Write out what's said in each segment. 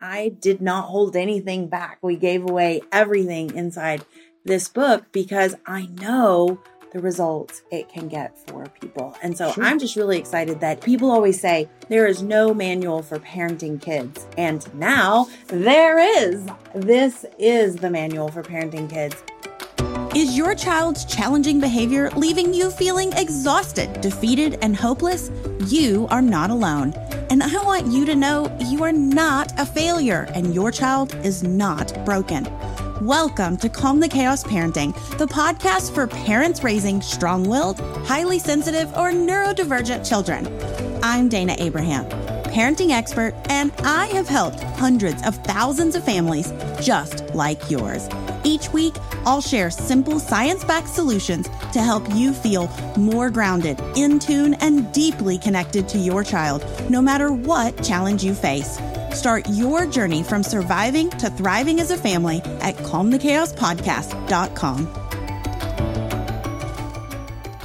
I did not hold anything back. We gave away everything inside this book because I know the results it can get for people. And so sure. I'm just really excited that people always say there is no manual for parenting kids. And now there is. This is the manual for parenting kids. Is your child's challenging behavior leaving you feeling exhausted, defeated, and hopeless? You are not alone. And I want you to know you are not a failure and your child is not broken. Welcome to Calm the Chaos Parenting, the podcast for parents raising strong willed, highly sensitive, or neurodivergent children. I'm Dayna Abraham, parenting expert, and I have helped hundreds of thousands of families just like yours. Each week, I'll share simple science backed solutions to help you feel more grounded, in tune, and deeply connected to your child, no matter what challenge you face. Start your journey from surviving to thriving as a family at calmthechaospodcast.com.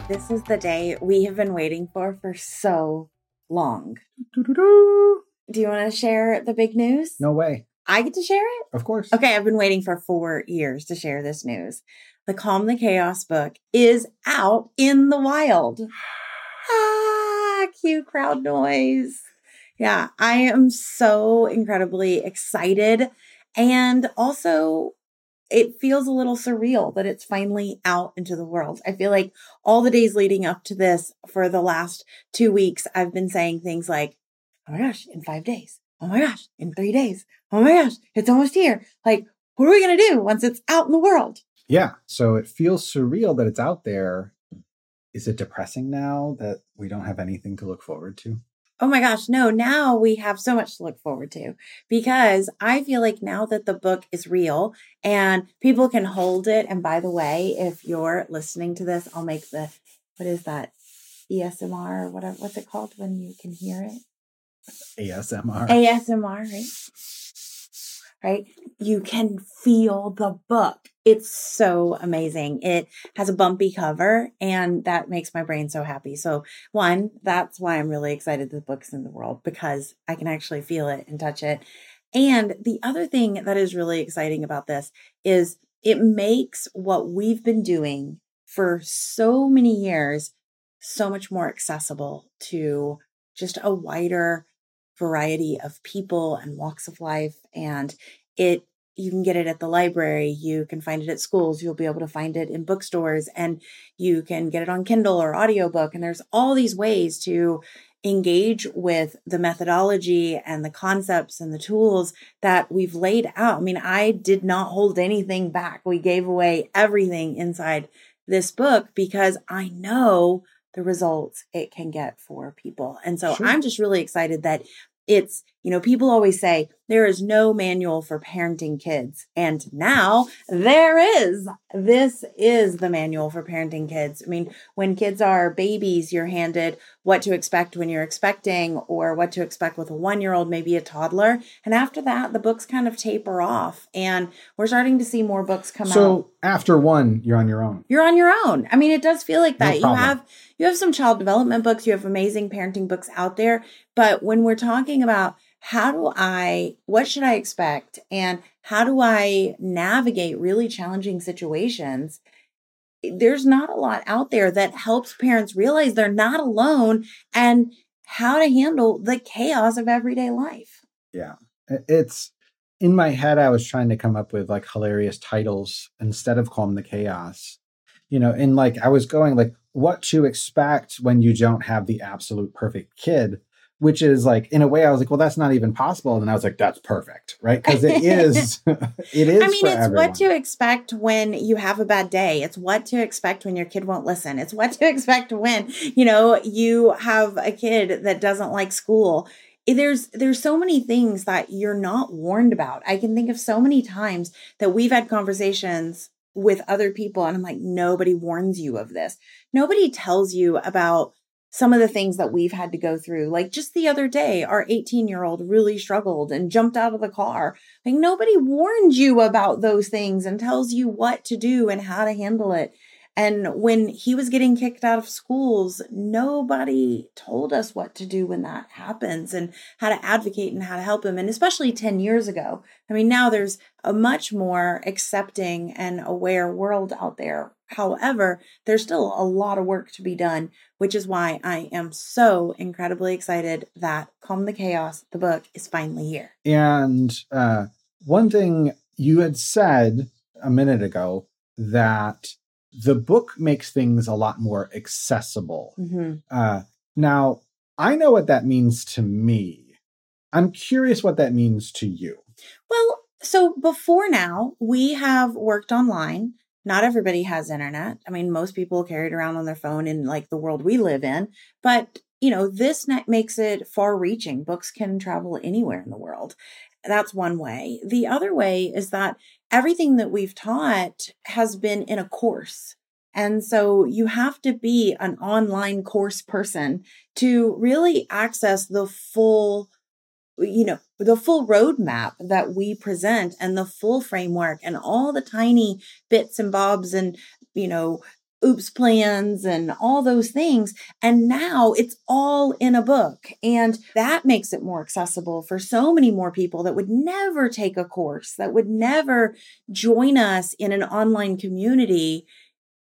This is the day we have been waiting for for so long. Do you want to share the big news? No way. I get to share it? Of course. Okay, I've been waiting for four years to share this news. The Calm the Chaos book is out in the wild. ah, cue crowd noise. Yeah, I am so incredibly excited. And also, it feels a little surreal that it's finally out into the world. I feel like all the days leading up to this for the last two weeks, I've been saying things like, oh my gosh, in five days. Oh my gosh, in three days. Oh my gosh, it's almost here. Like, what are we going to do once it's out in the world? Yeah. So it feels surreal that it's out there. Is it depressing now that we don't have anything to look forward to? Oh my gosh, no, now we have so much to look forward to because I feel like now that the book is real and people can hold it. And by the way, if you're listening to this, I'll make the, what is that? ESMR or whatever, what's it called when you can hear it? ASMR. ASMR, right? Right? You can feel the book it's so amazing. It has a bumpy cover and that makes my brain so happy. So one, that's why I'm really excited the book's in the world because I can actually feel it and touch it. And the other thing that is really exciting about this is it makes what we've been doing for so many years so much more accessible to just a wider variety of people and walks of life. And it you can get it at the library, you can find it at schools, you'll be able to find it in bookstores, and you can get it on Kindle or audiobook. And there's all these ways to engage with the methodology and the concepts and the tools that we've laid out. I mean, I did not hold anything back. We gave away everything inside this book because I know the results it can get for people. And so sure. I'm just really excited that it's, you know, people always say there is no manual for parenting kids. And now there is. This is the manual for parenting kids. I mean, when kids are babies, you're handed what to expect when you're expecting or what to expect with a one year old, maybe a toddler. And after that, the books kind of taper off. And we're starting to see more books come so out. So after one, you're on your own. You're on your own. I mean, it does feel like that. No you have you have some child development books, you have amazing parenting books out there. But when we're talking about how do I, what should I expect? And how do I navigate really challenging situations? There's not a lot out there that helps parents realize they're not alone and how to handle the chaos of everyday life. Yeah. It's in my head, I was trying to come up with like hilarious titles instead of Calm the Chaos. You know, and like I was going like what to expect when you don't have the absolute perfect kid which is like in a way I was like, well, that's not even possible. And I was like, that's perfect, right? Because it is, it is. I mean, it's everyone. what to expect when you have a bad day. It's what to expect when your kid won't listen. It's what to expect when you know you have a kid that doesn't like school. There's there's so many things that you're not warned about. I can think of so many times that we've had conversations with other people, and I'm like, nobody warns you of this. Nobody tells you about some of the things that we've had to go through. Like just the other day, our 18 year old really struggled and jumped out of the car. Like nobody warns you about those things and tells you what to do and how to handle it. And when he was getting kicked out of schools, nobody told us what to do when that happens and how to advocate and how to help him. And especially 10 years ago. I mean, now there's a much more accepting and aware world out there. However, there's still a lot of work to be done, which is why I am so incredibly excited that Calm the Chaos, the book, is finally here. And uh, one thing you had said a minute ago that the book makes things a lot more accessible. Mm-hmm. Uh, now, I know what that means to me. I'm curious what that means to you. Well, so before now, we have worked online. Not everybody has internet. I mean, most people carry it around on their phone in like the world we live in. But, you know, this net makes it far reaching. Books can travel anywhere in the world. That's one way. The other way is that everything that we've taught has been in a course. And so you have to be an online course person to really access the full, you know, the full roadmap that we present and the full framework and all the tiny bits and bobs and, you know, oops plans and all those things. And now it's all in a book. And that makes it more accessible for so many more people that would never take a course, that would never join us in an online community.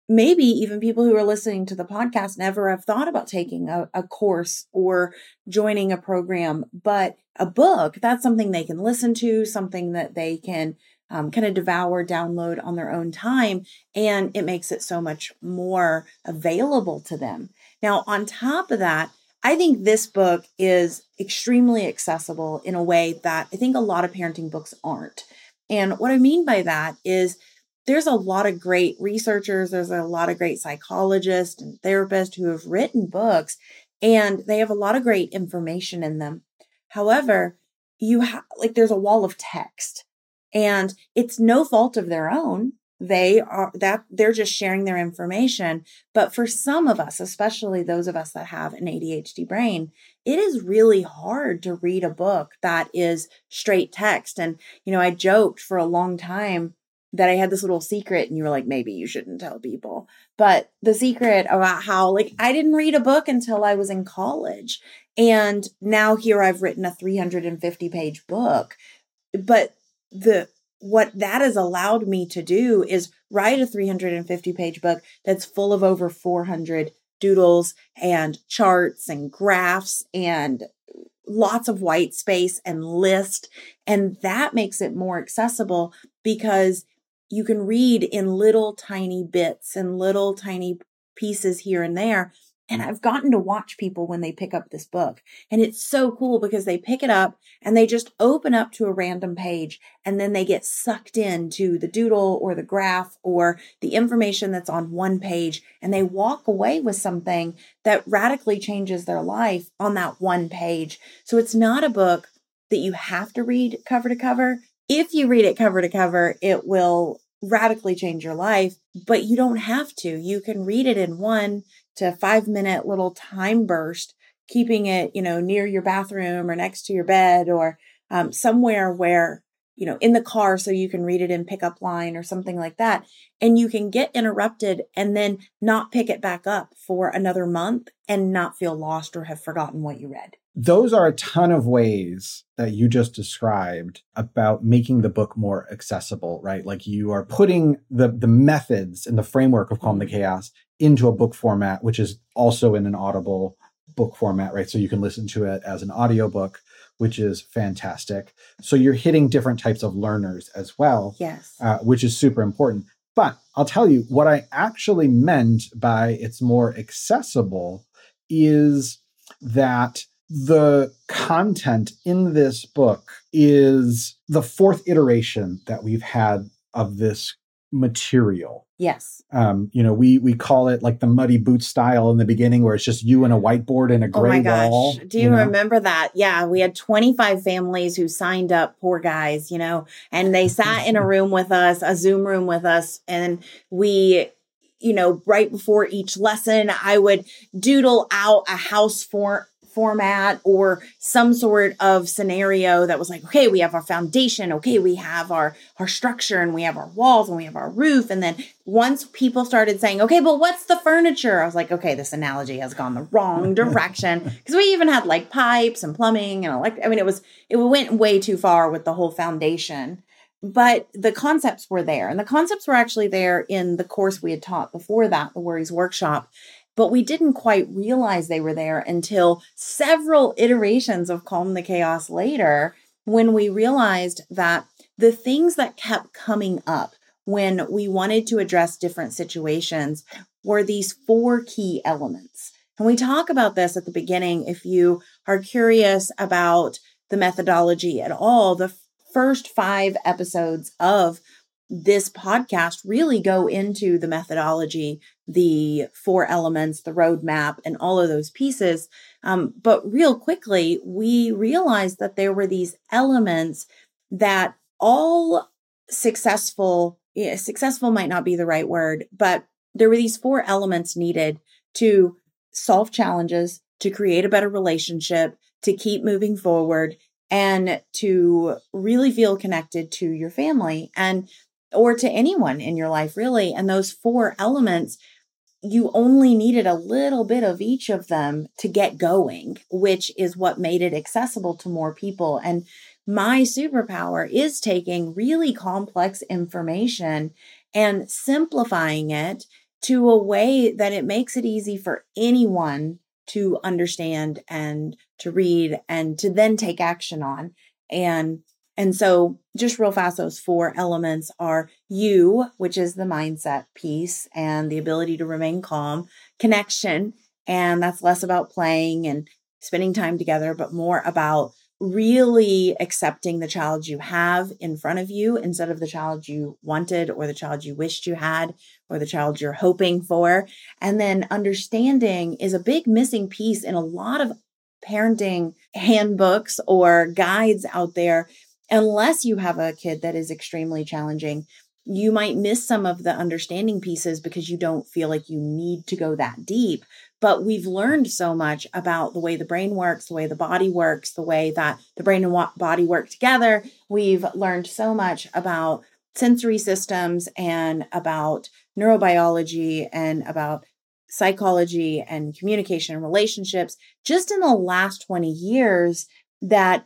Maybe even people who are listening to the podcast never have thought about taking a, a course or joining a program, but a book, that's something they can listen to, something that they can um, kind of devour, download on their own time, and it makes it so much more available to them. Now, on top of that, I think this book is extremely accessible in a way that I think a lot of parenting books aren't. And what I mean by that is there's a lot of great researchers, there's a lot of great psychologists and therapists who have written books, and they have a lot of great information in them. However, you have like there's a wall of text and it's no fault of their own. They are that they're just sharing their information. But for some of us especially those of us that have an ADHD brain it is really hard to read a book that is straight text. And you know I joked for a long time that I had this little secret and you were like maybe you shouldn't tell people. But the secret about how like I didn't read a book until I was in college. And now here I've written a 350 page book. But the what that has allowed me to do is write a 350 page book that's full of over 400 doodles and charts and graphs and lots of white space and list. And that makes it more accessible because you can read in little tiny bits and little tiny pieces here and there and I've gotten to watch people when they pick up this book. And it's so cool because they pick it up and they just open up to a random page and then they get sucked into the doodle or the graph or the information that's on one page. And they walk away with something that radically changes their life on that one page. So it's not a book that you have to read cover to cover. If you read it cover to cover, it will radically change your life, but you don't have to. You can read it in one to five minute little time burst, keeping it, you know, near your bathroom or next to your bed or um, somewhere where, you know, in the car so you can read it in pickup line or something like that. And you can get interrupted and then not pick it back up for another month and not feel lost or have forgotten what you read. Those are a ton of ways that you just described about making the book more accessible, right? Like you are putting the the methods and the framework of Calm the mm-hmm. Chaos into a book format, which is also in an audible book format, right? So you can listen to it as an audiobook, which is fantastic. So you're hitting different types of learners as well. Yes. Uh, which is super important. But I'll tell you what I actually meant by it's more accessible is that the content in this book is the fourth iteration that we've had of this material. Yes. Um, you know, we we call it like the muddy boot style in the beginning where it's just you and a whiteboard and a gray oh my gosh. wall. Do you, you know? remember that? Yeah, we had 25 families who signed up, poor guys, you know, and they sat in a room with us, a Zoom room with us, and we you know, right before each lesson, I would doodle out a house for format or some sort of scenario that was like okay we have our foundation okay we have our our structure and we have our walls and we have our roof. And then once people started saying okay but what's the furniture? I was like okay this analogy has gone the wrong direction. Because we even had like pipes and plumbing and elect- i mean it was it went way too far with the whole foundation. But the concepts were there. And the concepts were actually there in the course we had taught before that the worries workshop but we didn't quite realize they were there until several iterations of Calm the Chaos later when we realized that the things that kept coming up when we wanted to address different situations were these four key elements. And we talk about this at the beginning. If you are curious about the methodology at all, the first five episodes of this podcast really go into the methodology, the four elements, the roadmap, and all of those pieces. Um, but real quickly, we realized that there were these elements that all successful, yeah, successful might not be the right word, but there were these four elements needed to solve challenges, to create a better relationship, to keep moving forward, and to really feel connected to your family. And or to anyone in your life, really. And those four elements, you only needed a little bit of each of them to get going, which is what made it accessible to more people. And my superpower is taking really complex information and simplifying it to a way that it makes it easy for anyone to understand and to read and to then take action on. And and so, just real fast, those four elements are you, which is the mindset piece and the ability to remain calm, connection, and that's less about playing and spending time together, but more about really accepting the child you have in front of you instead of the child you wanted or the child you wished you had or the child you're hoping for. And then understanding is a big missing piece in a lot of parenting handbooks or guides out there unless you have a kid that is extremely challenging, you might miss some of the understanding pieces because you don't feel like you need to go that deep. But we've learned so much about the way the brain works, the way the body works, the way that the brain and body work together. We've learned so much about sensory systems and about neurobiology and about psychology and communication and relationships just in the last 20 years that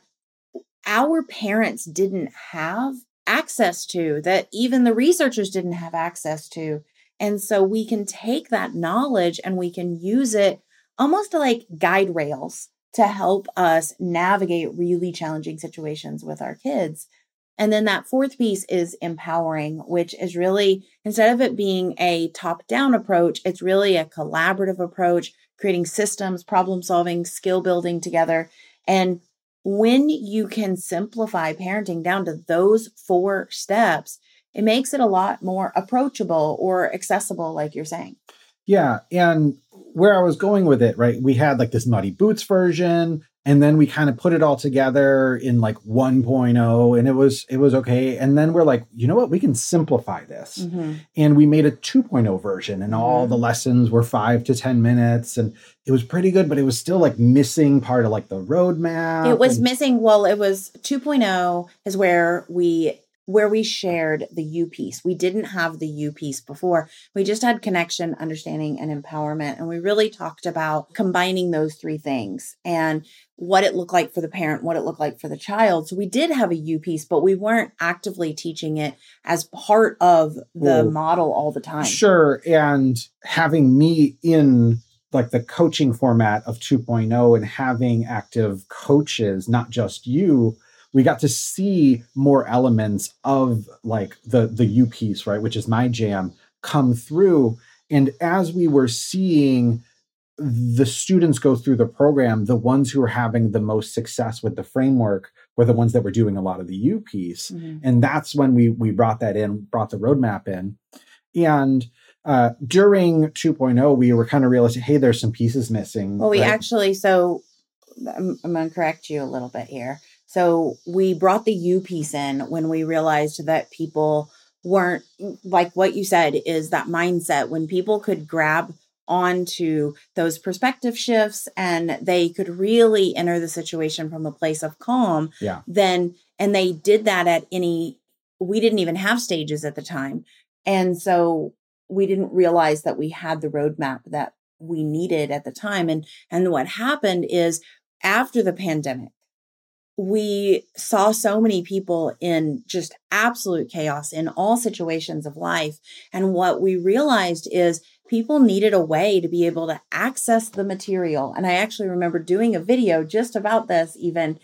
our parents didn't have access to, that even the researchers didn't have access to. And so we can take that knowledge and we can use it almost like guide rails to help us navigate really challenging situations with our kids. And then that fourth piece is empowering, which is really, instead of it being a top down approach, it's really a collaborative approach, creating systems, problem solving, skill building together. And when you can simplify parenting down to those four steps, it makes it a lot more approachable or accessible, like you're saying. Yeah. And where I was going with it, right? We had like this Muddy Boots version, and then we kind of put it all together in like 1.0 and it was it was okay and then we're like you know what we can simplify this mm-hmm. and we made a 2.0 version and all mm-hmm. the lessons were 5 to 10 minutes and it was pretty good but it was still like missing part of like the roadmap it was and- missing well it was 2.0 is where we where we shared the you piece. We didn't have the you piece before. We just had connection, understanding, and empowerment. And we really talked about combining those three things and what it looked like for the parent, what it looked like for the child. So we did have a you piece, but we weren't actively teaching it as part of the well, model all the time. Sure. And having me in like the coaching format of 2.0 and having active coaches, not just you, we got to see more elements of like the the U piece, right, which is my jam, come through. And as we were seeing the students go through the program, the ones who were having the most success with the framework were the ones that were doing a lot of the U piece. Mm-hmm. And that's when we we brought that in, brought the roadmap in. And uh, during 2.0, we were kind of realizing, hey, there's some pieces missing. Well, we right? actually, so I'm, I'm going to correct you a little bit here. So we brought the you piece in when we realized that people weren't like what you said is that mindset when people could grab onto those perspective shifts and they could really enter the situation from a place of calm, Yeah. then, and they did that at any, we didn't even have stages at the time. And so we didn't realize that we had the roadmap that we needed at the time. And, and what happened is after the pandemic, we saw so many people in just absolute chaos in all situations of life. And what we realized is people needed a way to be able to access the material. And I actually remember doing a video just about this even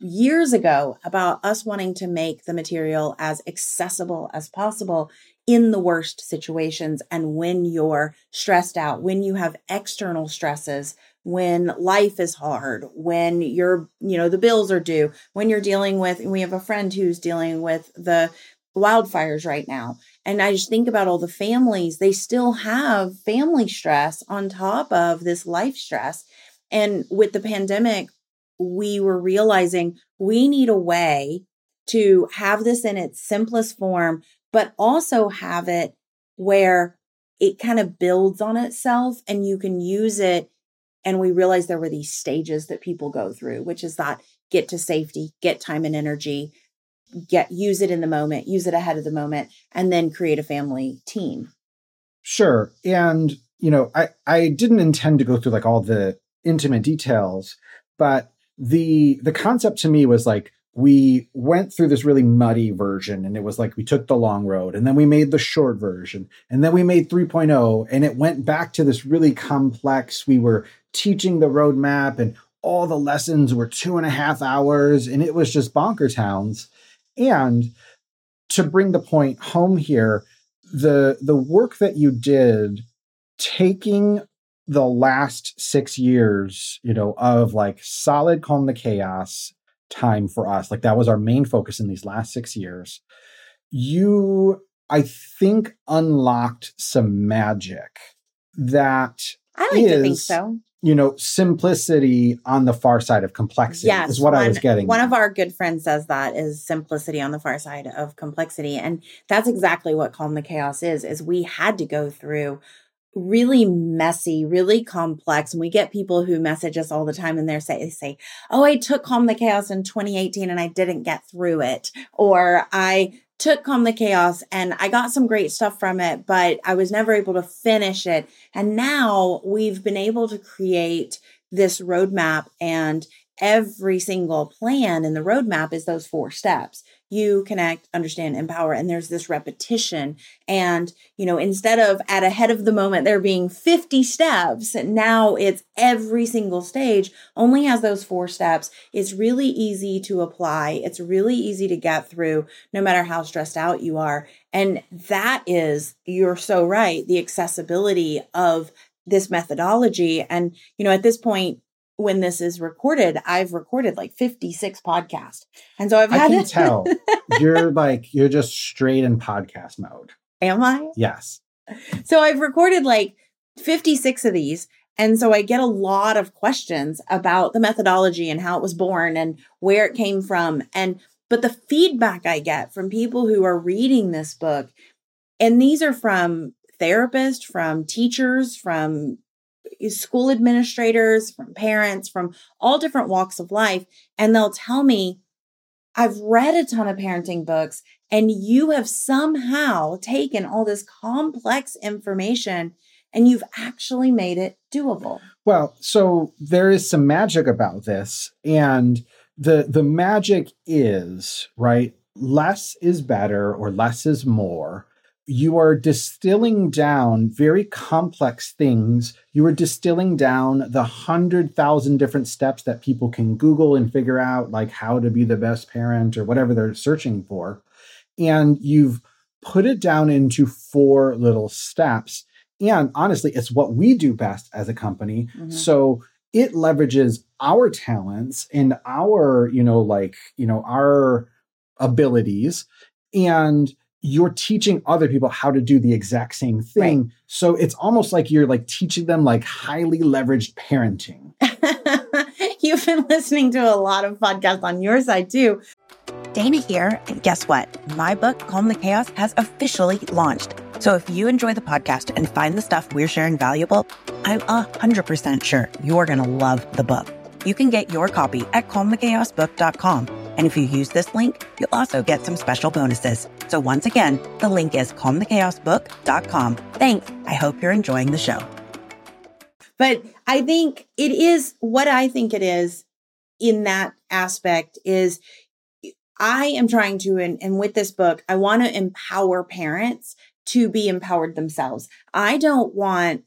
years ago about us wanting to make the material as accessible as possible in the worst situations and when you're stressed out, when you have external stresses, when life is hard, when you're, you know, the bills are due, when you're dealing with, we have a friend who's dealing with the wildfires right now. And I just think about all the families, they still have family stress on top of this life stress. And with the pandemic, we were realizing we need a way to have this in its simplest form, but also have it where it kind of builds on itself and you can use it. And we realized there were these stages that people go through, which is that get to safety, get time and energy, get use it in the moment, use it ahead of the moment, and then create a family team. Sure. And, you know, I, I didn't intend to go through like all the intimate details, but the the concept to me was like we went through this really muddy version and it was like we took the long road and then we made the short version and then we made 3.0 and it went back to this really complex we were teaching the roadmap and all the lessons were two and a half hours and it was just bonker towns and to bring the point home here the the work that you did taking the last six years, you know, of like solid calm the chaos time for us, like that was our main focus in these last six years. You, I think, unlocked some magic that I like to think so. You know, simplicity on the far side of complexity Yes, is what I was getting. One at. of our good friends says that is simplicity on the far side of complexity, and that's exactly what Calm the Chaos is. Is we had to go through really messy, really complex, and we get people who message us all the time, and they say they say, "Oh, I took Calm the Chaos in 2018, and I didn't get through it," or I took Calm the Chaos and I got some great stuff from it, but I was never able to finish it. And now we've been able to create this roadmap and every single plan in the roadmap is those four steps. You connect, understand, empower, and there's this repetition. And, you know, instead of at ahead of the moment there being 50 steps, now it's every single stage only has those four steps. It's really easy to apply. It's really easy to get through no matter how stressed out you are. And that is, you're so right, the accessibility of this methodology. And, you know, at this point, when this is recorded, I've recorded like 56 podcasts. And so I've had I can tell you're like you're just straight in podcast mode. Am I? Yes. So I've recorded like 56 of these. And so I get a lot of questions about the methodology and how it was born and where it came from. And, but the feedback I get from people who are reading this book, and these are from therapists, from teachers, from school administrators, from parents, from all different walks of life. And they'll tell me, I've read a ton of parenting books, and you have somehow taken all this complex information and you've actually made it doable. Well, so there is some magic about this, and the the magic is right. Less is better, or less is more. You are distilling down very complex things. You are distilling down the hundred thousand different steps that people can Google and figure out, like how to be the best parent or whatever they're searching for. And you've put it down into four little steps. And honestly, it's what we do best as a company. Mhm. So it leverages our talents and our, you know, like, you know, our abilities. And you're teaching other people how to do the exact same thing. So it's almost like you're like teaching them like highly leveraged parenting. You've been listening to a lot of podcasts on your side too. Dayna here, and guess what? My book, Calm the Chaos, has officially launched. So if you enjoy the podcast and find the stuff we're sharing valuable, I'm 100% sure you're going to love the book. You can get your copy at calmthechaosbook.com. And if you use this link, you'll also get some special bonuses. So once again, the link is calmthechaosbook.com. Thanks. I hope you're enjoying the show. But I think it is what I think it is in that aspect is I am trying to, and, and with this book, I want to empower parents to be empowered themselves. I don't want,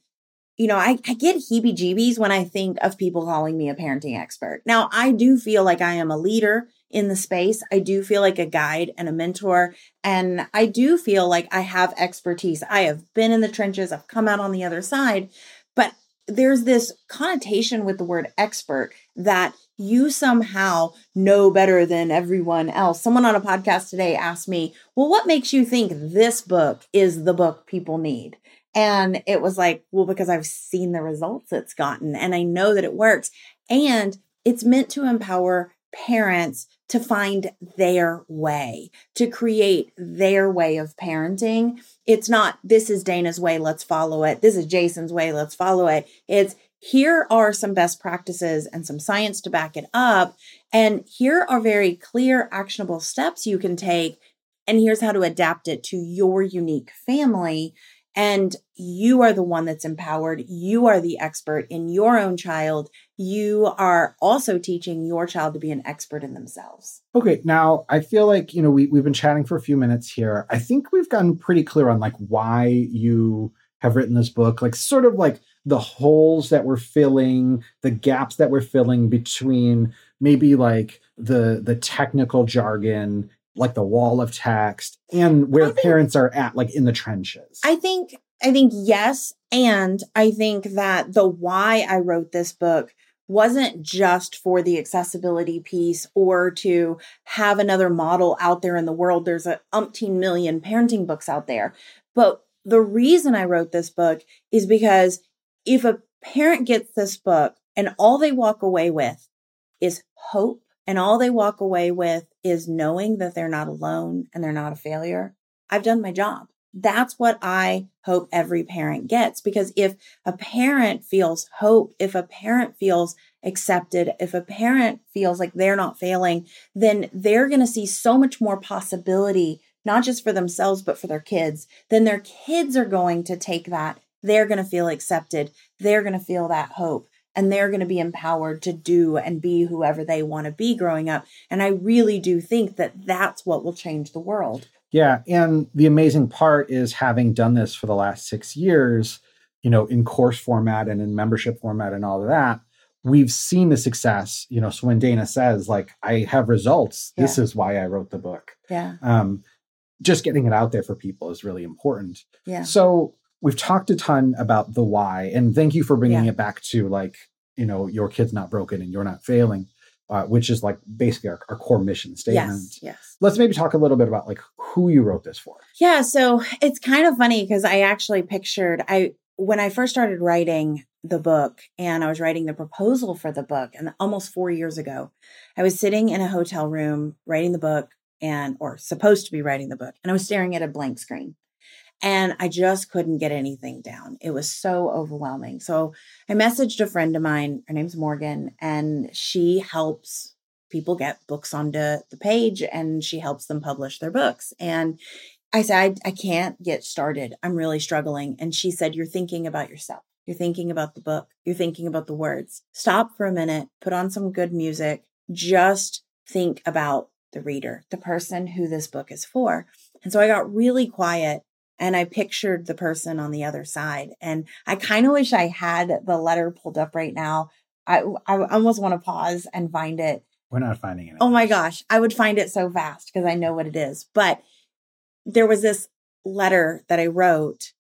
you know, I, I get heebie jeebies when I think of people calling me a parenting expert. Now, I do feel like I am a leader in the space. I do feel like a guide and a mentor. And I do feel like I have expertise. I have been in the trenches, I've come out on the other side. But there's this connotation with the word expert that you somehow know better than everyone else. Someone on a podcast today asked me, Well, what makes you think this book is the book people need? And it was like, Well, because I've seen the results it's gotten and I know that it works. And it's meant to empower parents to find their way, to create their way of parenting. It's not, this is Dayna's way, let's follow it. This is Jason's way, let's follow it. It's, here are some best practices and some science to back it up. And here are very clear, actionable steps you can take. And here's how to adapt it to your unique family. And you are the one that's empowered. You are the expert in your own child. You are also teaching your child to be an expert in themselves. Okay, now I feel like, you know, we, we've been chatting for a few minutes here. I think we've gotten pretty clear on like why you have written this book, like sort of like the holes that we're filling, the gaps that we're filling between maybe like the the technical jargon, like the wall of text, and where think, parents are at, like in the trenches. I think I think yes, and I think that the why I wrote this book wasn't just for the accessibility piece or to have another model out there in the world. There's a umpteen million parenting books out there. But the reason I wrote this book is because if a parent gets this book and all they walk away with is hope and all they walk away with is knowing that they're not alone and they're not a failure, I've done my job. That's what I hope every parent gets because if a parent feels hope, if a parent feels accepted, if a parent feels like they're not failing, then they're going to see so much more possibility, not just for themselves, but for their kids. Then their kids are going to take that they're going to feel accepted. They're going to feel that hope and they're going to be empowered to do and be whoever they want to be growing up. And I really do think that that's what will change the world. Yeah. And the amazing part is having done this for the last six years, you know, in course format and in membership format and all of that, we've seen the success. You know, so when Dayna says, like, I have results, yeah. this is why I wrote the book. Yeah. Um, just getting it out there for people is really important. Yeah. So we've talked a ton about the why and thank you for bringing yeah. it back to like you know your kid's not broken and you're not failing uh, which is like basically our, our, core mission statement. Yes, yes. Let's maybe talk a little bit about like who you wrote this for. Yeah so it's kind of funny because i actually pictured i when i first started writing the book and i was writing the proposal for the book and almost four years ago i was sitting in a hotel room writing the book and or supposed to be writing the book and i was staring at a blank screen and I just couldn't get anything down. It was so overwhelming. So I messaged a friend of mine, her name's Morgan, and she helps people get books onto the page and she helps them publish their books. And I said, I, I can't get started. I'm really struggling. And she said, You're thinking about yourself. You're thinking about the book. You're thinking about the words. Stop for a minute, put on some good music. Just think about the reader, the person who this book is for. And so I got really quiet and I pictured the person on the other side. And I kind of wish I had the letter pulled up right now. I, I almost want to pause and find it. We're not finding it. Oh my gosh. I would find it so fast because I know what it is. But there was this letter that I wrote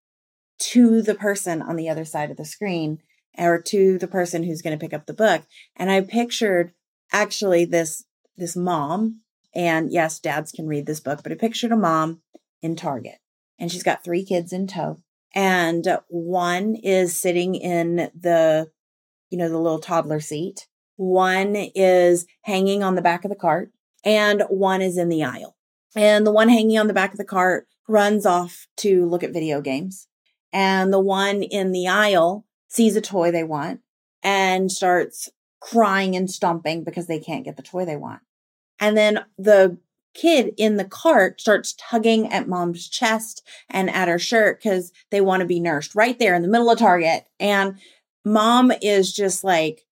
to the person on the other side of the screen or to the person who's going to pick up the book. And I pictured actually this, this mom and yes, dads can read this book, but I pictured a mom in Target and she's got three kids in tow. And one is sitting in the, you know, the little toddler seat. One is hanging on the back of the cart and one is in the aisle. And the one hanging on the back of the cart runs off to look at video games. And the one in the aisle sees a toy they want and starts crying and stomping because they can't get the toy they want. And then the kid in the cart starts tugging at mom's chest and at her shirt because they want to be nursed right there in the middle of Target. And mom is just like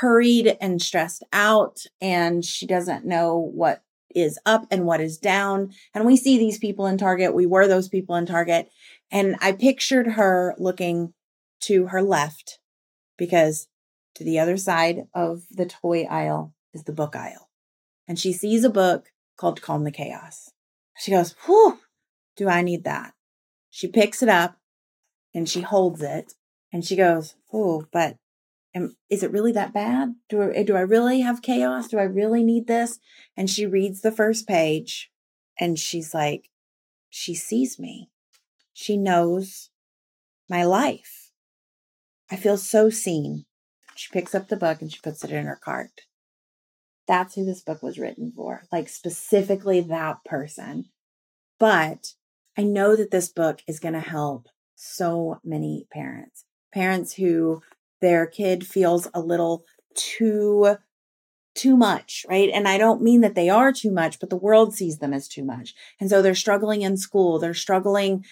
hurried and stressed out, and she doesn't know what is up and what is down. And we see these people in Target. We were those people in Target. And I pictured her looking to her left because to the other side of the toy aisle is the book aisle. And she sees a book called Calm the Chaos. She goes, Whew, do I need that? She picks it up and she holds it and she goes, Oh, but am, is it really that bad? Do I, do I really have chaos? Do I really need this? And she reads the first page and she's like, She sees me. She knows my life. I feel so seen. She picks up the book and she puts it in her cart. That's who this book was written for, like specifically that person. But I know that this book is going to help so many parents, parents who their kid feels a little too too much, right? And I don't mean that they are too much, but the world sees them as too much. And so they're struggling in school, they're struggling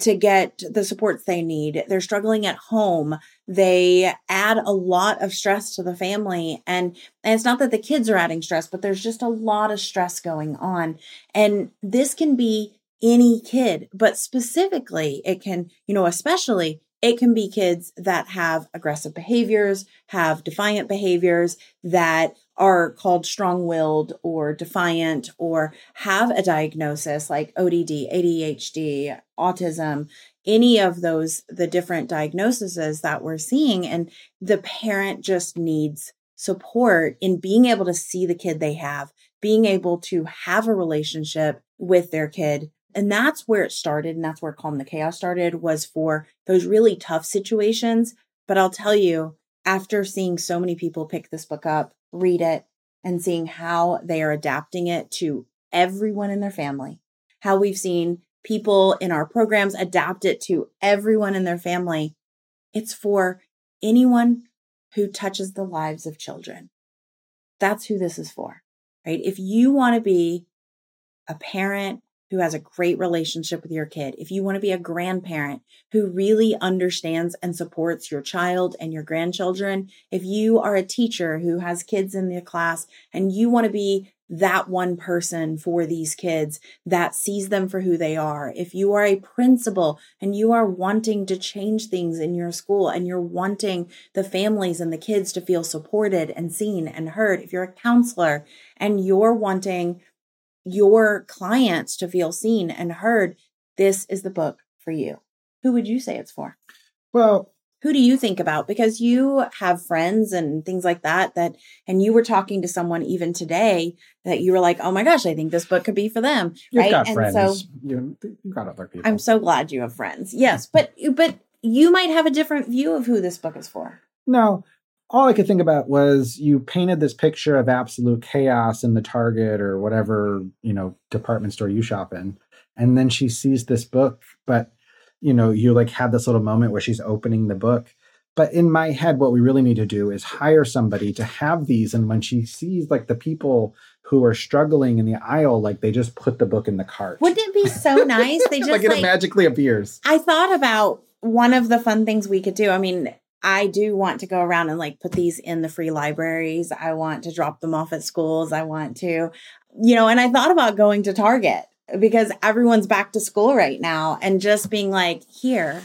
to get the supports they need. They're struggling at home. They add a lot of stress to the family. And, and it's not that the kids are adding stress, but there's just a lot of stress going on. And this can be any kid, but specifically, it can, you know, especially it can be kids that have aggressive behaviors, have defiant behaviors, that are called strong willed or defiant or have a diagnosis like ODD, ADHD, autism, any of those, the different diagnoses that we're seeing. And the parent just needs support in being able to see the kid they have, being able to have a relationship with their kid and that's where it started and that's where calm the chaos started was for those really tough situations but i'll tell you after seeing so many people pick this book up read it and seeing how they are adapting it to everyone in their family. How we've seen people in our programs adapt it to everyone in their family. It's for anyone who touches the lives of children. That's who this is for right? If you want to be a parent who has a great relationship with your kid, if you want to be a grandparent who really understands and supports your child and your grandchildren, if you are a teacher who has kids in the class and you want to be that one person for these kids that sees them for who they are. If you are a principal and you are wanting to change things in your school and you're wanting the families and the kids to feel supported and seen and heard, if you're a counselor and you're wanting your clients to feel seen and heard, this is the book for you. Who would you say it's for? Well, who do you think about? Because you have friends and things like that, that, and you were talking to someone even today that you were like, oh my gosh, I think this book could be for them. You've right. got and friends. so you, you've got other people. I'm so glad you have friends. Yes. But, but you might have a different view of who this book is for. No, all I could think about was you painted this picture of absolute chaos in the Target or whatever, you know, department store you shop in. And then she sees this book, but you know, you like have this little moment where she's opening the book. But in my head, what we really need to do is hire somebody to have these. And when she sees like the people who are struggling in the aisle, like they just put the book in the cart. Wouldn't it be so nice? They just like it like, magically appears. I thought about one of the fun things we could do. I mean, I do want to go around and like put these in the free libraries. I want to drop them off at schools. I want to, you know, and I thought about going to Target because everyone's back to school right now and just being like, here,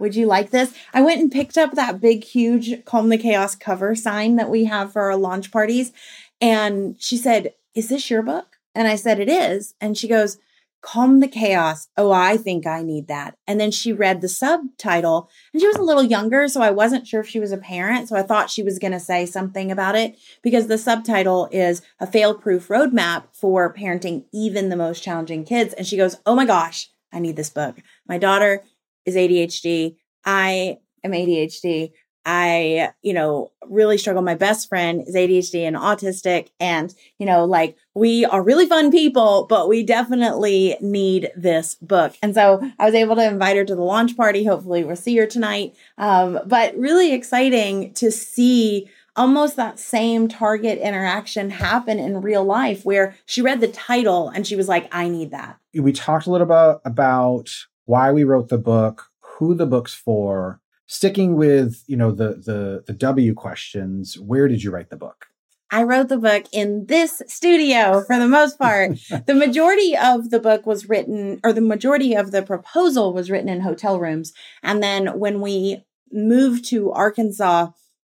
would you like this? I went and picked up that big, huge Calm the Chaos cover sign that we have for our launch parties. And she said, Is this your book? And I said, It is. And she goes, Calm the chaos. Oh, I think I need that. And then she read the subtitle and she was a little younger. So I wasn't sure if she was a parent. So I thought she was going to say something about it because the subtitle is a fail proof roadmap for parenting even the most challenging kids. And she goes, Oh my gosh, I need this book. My daughter is ADHD. I am ADHD. I, you know, really struggle. My best friend is ADHD and autistic. And, you know, like we are really fun people, but we definitely need this book. And so I was able to invite her to the launch party. Hopefully we'll see her tonight. Um, but really exciting to see almost that same target interaction happen in real life where she read the title and she was like, I need that. We talked a little bit about why we wrote the book, who the book's for, sticking with you know the the the w questions where did you write the book I wrote the book in this studio for the most part. the majority of the book was written, or the majority of the proposal was written in hotel rooms. And then when we moved to Arkansas,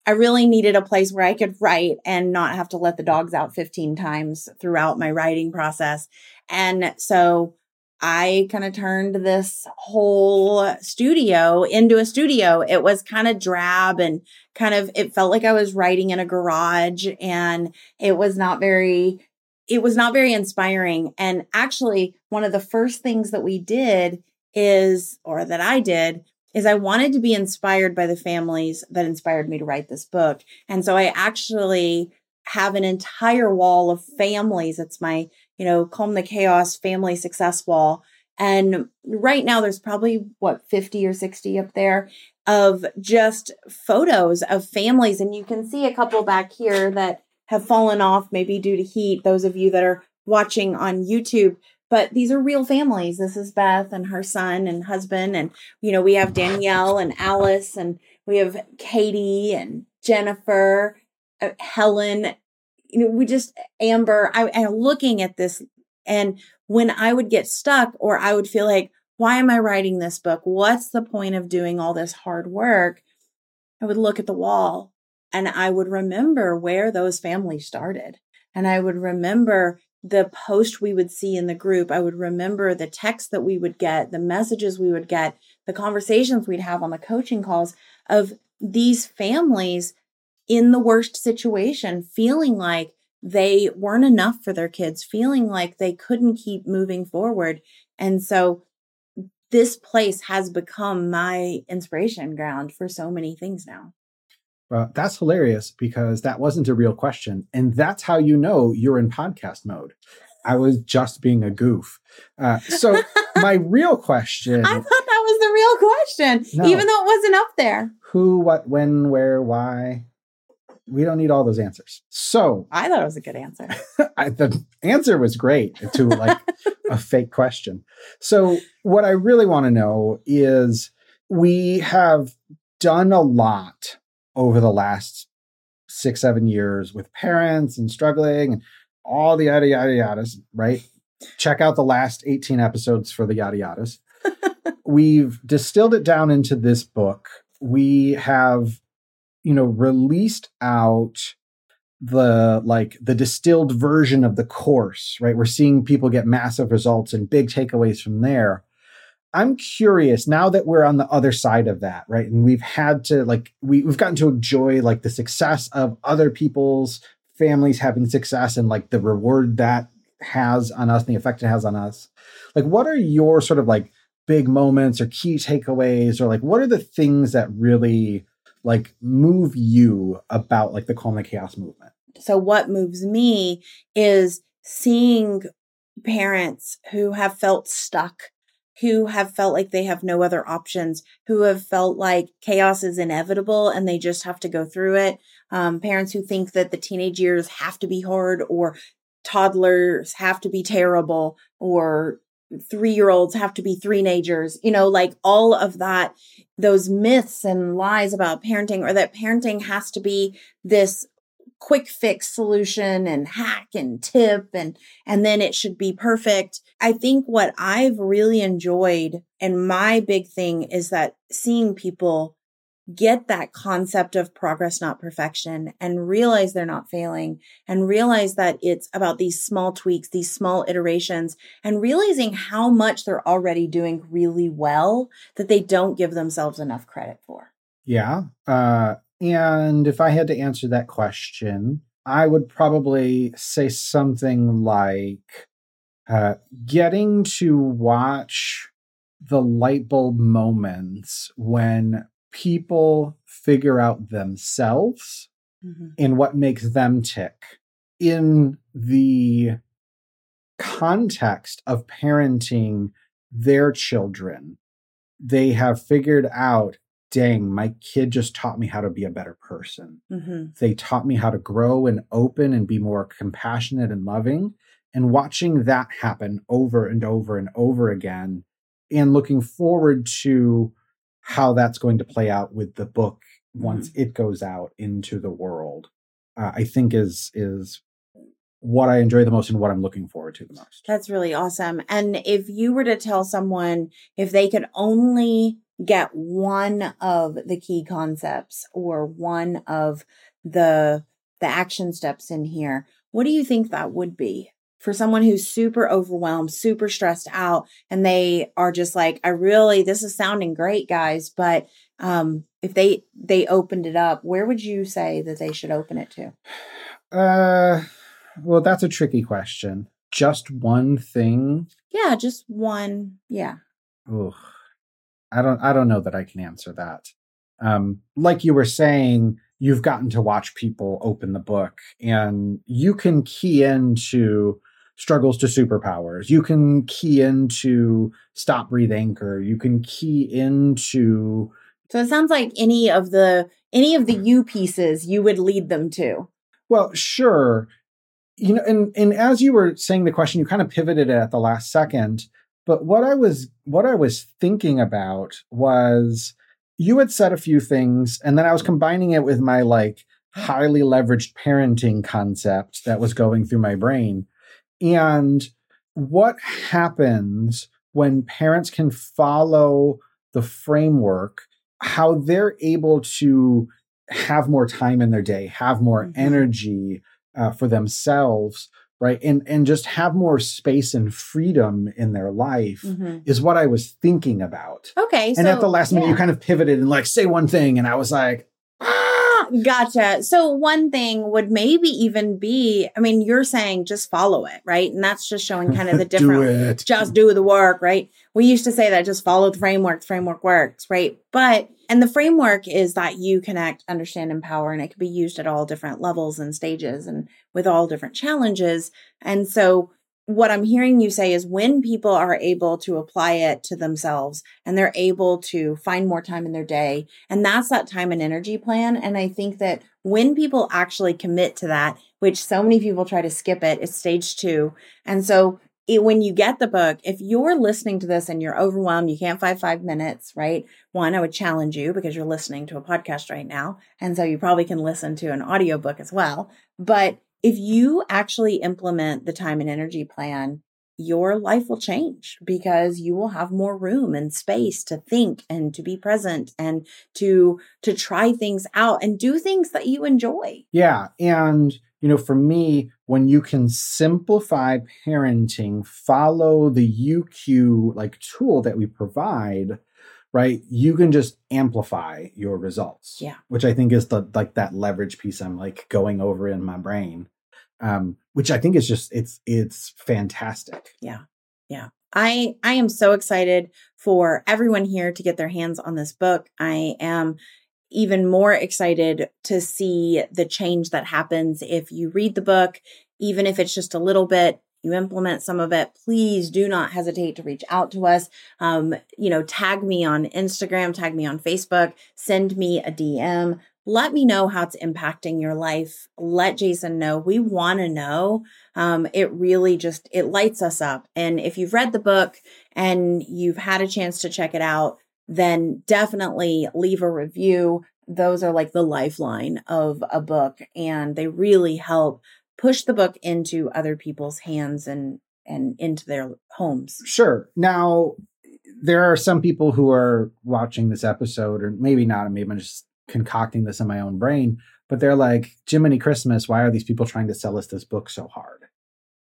I really needed a place where I could write and not have to let the dogs out 15 times throughout my writing process. And so I kind of turned this whole studio into a studio. It was kind of drab and kind of, it felt like I was writing in a garage and it was not very, it was not very inspiring. And actually, one of the first things that we did is, or that I did, is I wanted to be inspired by the families that inspired me to write this book. And so I actually have an entire wall of families. It's my you know, Calm the Chaos Family Success Wall. And right now there's probably what 50 or 60 up there of just photos of families. And you can see a couple back here that have fallen off, maybe due to heat, those of you that are watching on YouTube. But these are real families. This is Beth and her son and husband. And, you know, we have Danielle and Alice, and we have Katie and Jennifer, uh, Helen, you know, we just, Amber, I am looking at this and when I would get stuck or I would feel like, why am I writing this book? What's the point of doing all this hard work? I would look at the wall and I would remember where those families started. And I would remember the post we would see in the group. I would remember the text that we would get, the messages we would get, the conversations we'd have on the coaching calls of these families in the worst situation, feeling like they weren't enough for their kids, feeling like they couldn't keep moving forward. And so this place has become my inspiration ground for so many things now. Well, that's hilarious because that wasn't a real question. And that's how you know you're in podcast mode. I was just being a goof. Uh, so, my real question I thought that was the real question, no. even though it wasn't up there. Who, what, when, where, why? We don't need all those answers. So I thought it was a good answer. I, the answer was great to like a fake question. So what I really want to know is we have done a lot over the last six, seven years with parents and struggling and all the yada yada yadas, right? Check out the last 18 episodes for the yada yadas. We've distilled it down into this book. We have you know released out the like the distilled version of the course right? We're seeing people get massive results and big takeaways from there. I'm curious now that we're on the other side of that right and we've had to like we, we've gotten to enjoy like the success of other people's families having success and like the reward that has on us and the effect it has on us. Like what are your sort of like big moments or key takeaways or like what are the things that really like move you about like the calm the chaos movement? So what moves me is seeing parents who have felt stuck, who have felt like they have no other options, who have felt like chaos is inevitable and they just have to go through it. Um, parents who think that the teenage years have to be hard or toddlers have to be terrible or three year olds have to be three nagers, you know, like all of that, those myths and lies about parenting, or that parenting has to be this quick fix solution and hack and tip and and then it should be perfect. I think what I've really enjoyed and my big thing is that seeing people get that concept of progress, not perfection, and realize they're not failing, and realize that it's about these small tweaks, these small iterations, and realizing how much they're already doing really well that they don't give themselves enough credit for. Yeah. Uh, and if I had to answer that question, I would probably say something like uh, getting to watch the light bulb moments when people figure out themselves Mhm. and what makes them tick in the context of parenting their children. They have figured out, dang, my kid just taught me how to be a better person. Mhm. They taught me how to grow and open and be more compassionate and loving. And watching that happen over and over and over again, and looking forward to how that's going to play out with the book once it goes out into the world, uh, I think is is what I enjoy the most and what I'm looking forward to the most. That's really awesome. And if you were to tell someone if they could only get one of the key concepts or one of the the action steps in here, what do you think that would be? For someone who's super overwhelmed, super stressed out, and they are just like, I really this is sounding great, guys, but um if they they opened it up, where would you say that they should open it to? Uh, well, that's a tricky question. Just one thing. Yeah, just one. Yeah. Ugh. I don't. I don't know that I can answer that. Um, like you were saying, you've gotten to watch people open the book, and you can key into struggles to superpowers. You can key into stop, breathe, anchor. You can key into So it sounds like any of the any of the you pieces you would lead them to. Well, sure. You know, and and as you were saying the question, you kind of pivoted it at the last second. But what I was what I was thinking about was you had said a few things, and then I was combining it with my like highly leveraged parenting concept that was going through my brain. And what happens when parents can follow the framework, how they're able to have more time in their day, have more Mhm. energy uh, for themselves, right? And and just have more space and freedom in their life is what I was thinking about. Okay. and so, at the last minute, you kind of pivoted and like say one thing, and I was like! Gotcha. So one thing would maybe even be, I mean, you're saying just follow it, right? And that's just showing kind of the Do different it. just do the work, right? We used to say that just follow the framework, the framework works, right? But, and the framework is that you connect, understand, empower, and it can be used at all different levels and stages and with all different challenges. And so, what I'm hearing you say is when people are able to apply it to themselves and they're able to find more time in their day, and that's that time and energy plan. And I think that when people actually commit to that, which so many people try to skip it, it's stage two. And so it, when you get the book, if you're listening to this and you're overwhelmed, you can't find five minutes, right? One, I would challenge you because you're listening to a podcast right now. And so you probably can listen to an audiobook as well. But if you actually implement the time and energy plan, your life will change because you will have more room and space to think and to be present and to to try things out and do things that you enjoy. Yeah. And, you know, for me, when you can simplify parenting, follow the UQ like tool that we provide, right? You can just amplify your results. Yeah. Which I think is the like that leverage piece I'm like going over in my brain. Um, which I think is just it's it's fantastic. Yeah, yeah. I I am so excited for everyone here to get their hands on this book. I am even more excited to see the change that happens if you read the book, even if it's just a little bit. You implement some of it. Please do not hesitate to reach out to us. Um, you know, tag me on Instagram, tag me on Facebook, send me a DM. Let me know how it's impacting your life. Let Jason know. We want to know um, it really just it lights us up and if you've read the book and you've had a chance to check it out then definitely leave a review those are like the lifeline of a book and they really help push the book into other people's hands and and into their homes Sure. Now, there are some people who are watching this episode, or maybe not, maybe I'm just concocting this in my own brain, but they're like, Jiminy Christmas, why are these people trying to sell us this book so hard?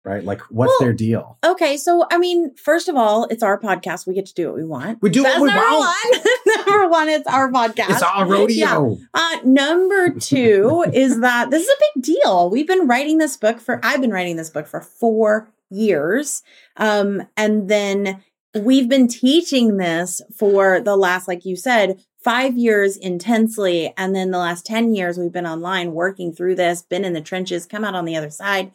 Right? Like, what's Well, their deal? okay so i mean first of all it's our podcast we get to do what we want We do what we number want. one number one it's our podcast It's our rodeo. Uh, number two is that this is a big deal. We've been writing this book for, I've been writing this book for four years. Um, and then we've been teaching this for the last, like you said, five years intensely. And then the last 10 years, we've been online working through this, been in the trenches, come out on the other side.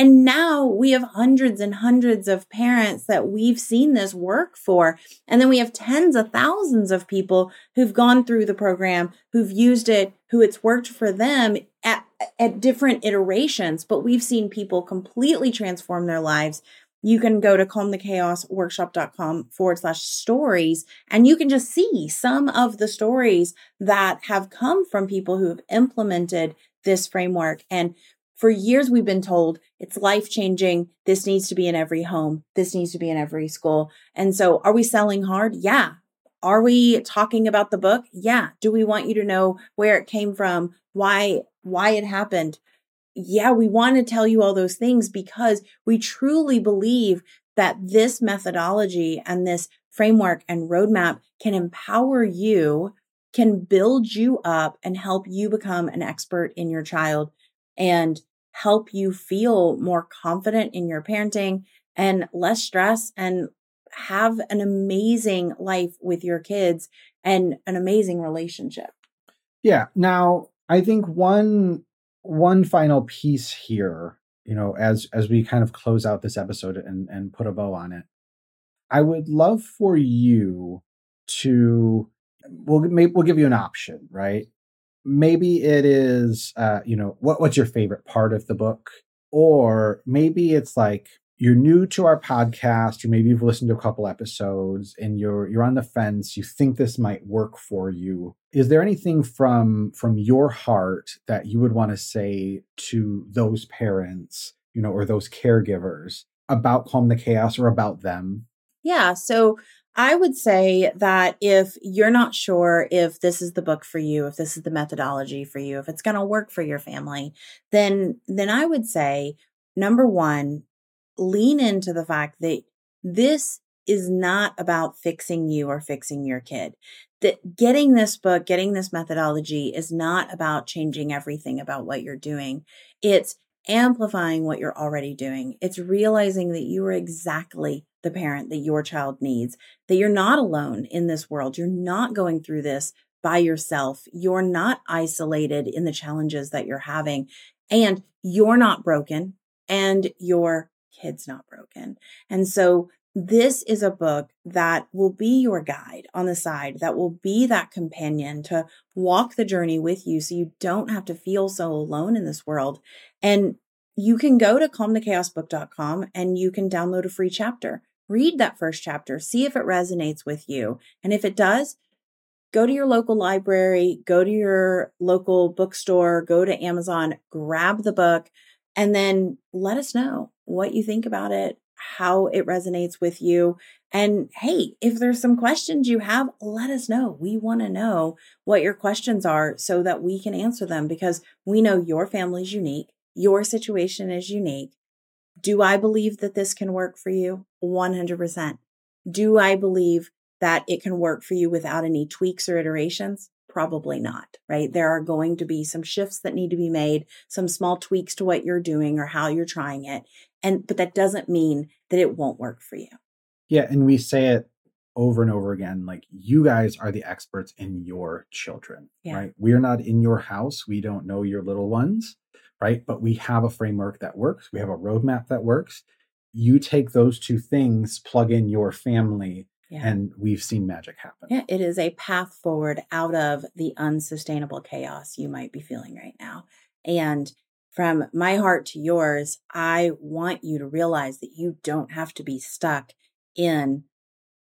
And now we have hundreds and hundreds of parents that we've seen this work for. And then we have tens of thousands of people who've gone through the program, who've used it, who it's worked for them at, at different iterations. But we've seen people completely transform their lives you can go to calmthechaosworkshop.com forward slash stories and you can just see some of the stories that have come from people who have implemented this framework. And for years, we've been told it's life changing. This needs to be in every home. This needs to be in every school. And so are we selling hard? Yeah. Are we talking about the book? Yeah. Do we want you to know where it came from? Why, why it happened? Yeah, we want to tell you all those things because we truly believe that this methodology and this framework and roadmap can empower you, can build you up and help you become an expert in your child and help you feel more confident in your parenting and less stress and have an amazing life with your kids and an amazing relationship. Yeah. Now, I think one one final piece here, you know, as as we kind of close out this episode and and put a bow on it, I would love for you to we'll maybe we'll give you an option, right? Maybe it is, uh, you know, what what's your favorite part of the book, or maybe it's like you're new to our podcast or maybe you've listened to a couple episodes and you're you're on the fence you think this might work for you. Is there anything from from your heart that you would want to say to those parents you know or those caregivers about calm the chaos or about them? Yeah so I would say that if you're not sure if this is the book for you, if this is the methodology for you, if it's going to work for your family, then then I would say number 1, lean into the fact that this is not about fixing you or fixing your kid. That getting this book, getting this methodology is not about changing everything about what you're doing. It's amplifying what you're already doing. It's realizing that you are exactly the parent that your child needs, that you're not alone in this world. You're not going through this by yourself. You're not isolated in the challenges that you're having, and you're not broken, and you're kid's not broken. And so this is a book that will be your guide on the side, that will be that companion to walk the journey with you so you don't have to feel so alone in this world. And you can go to calmthechaosbook.com and you can download a free chapter. Read that first chapter, see if it resonates with you. And if it does, go to your local library, go to your local bookstore, go to Amazon, grab the book, and then let us know what you think about it, how it resonates with you. And hey, if there's some questions you have, let us know. We want to know what your questions are so that we can answer them because we know your family's unique, your situation is unique. Do I believe that this can work for you? 100%. Do I believe that it can work for you without any tweaks or iterations? Probably not, right? There are going to be some shifts that need to be made, some small tweaks to what you're doing or how you're trying it. And, but that doesn't mean that it won't work for you. Yeah. And we say it over and over again like you guys are the experts in your children yeah. right we're not in your house we don't know your little ones right but we have a framework that works we have a roadmap that works you take those two things plug in your family yeah. And we've seen magic happen. Yeah, it is a path forward out of the unsustainable chaos you might be feeling right now. And from my heart to yours, I want you to realize that you don't have to be stuck in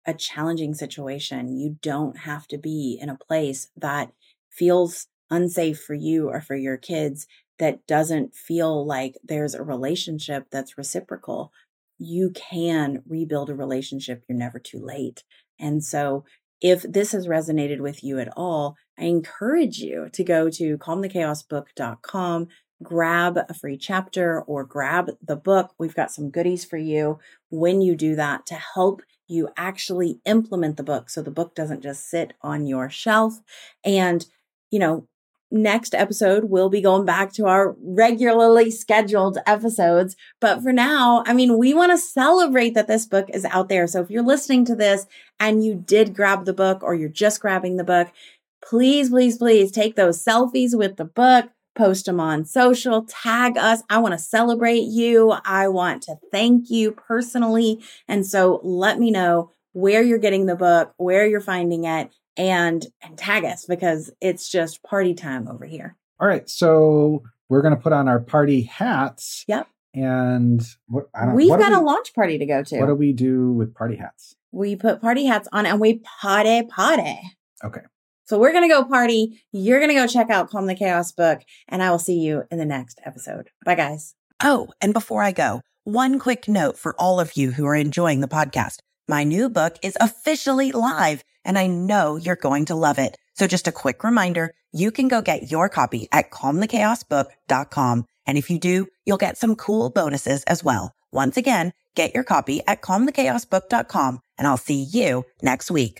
a challenging situation. You don't have to be in a place that feels unsafe for you or for your kids, that doesn't feel like there's a relationship that's reciprocal you can rebuild a relationship. You're never too late. And so if this has resonated with you at all, I encourage you to go to calmthechaosbook.com, grab a free chapter or grab the book. We've got some goodies for you when you do that to help you actually implement the book so the book doesn't just sit on your shelf. And, you know, next episode, we'll be going back to our regularly scheduled episodes. But for now, I mean, we want to celebrate that this book is out there. So if you're listening to this and you did grab the book or you're just grabbing the book, please, please, please take those selfies with the book, post them on social, tag us. I want to celebrate you. I want to thank you personally. And so let me know where you're getting the book, where you're finding it, and and tag us because it's just party time over here. All right, so we're gonna put on our party hats. Yep. And what, we've what got we, a launch party to go to. What do we do with party hats? We put party hats on and we party party. Okay. So we're gonna go party. You're gonna go check out Calm the Chaos book, and I will see you in the next episode. Bye, guys. Oh, and before I go, one quick note for all of you who are enjoying the podcast. My new book is officially live and I know you're going to love it. So just a quick reminder, you can go get your copy at calmthechaosbook.com. And if you do, you'll get some cool bonuses as well. Once again, get your copy at calmthechaosbook.com and I'll see you next week.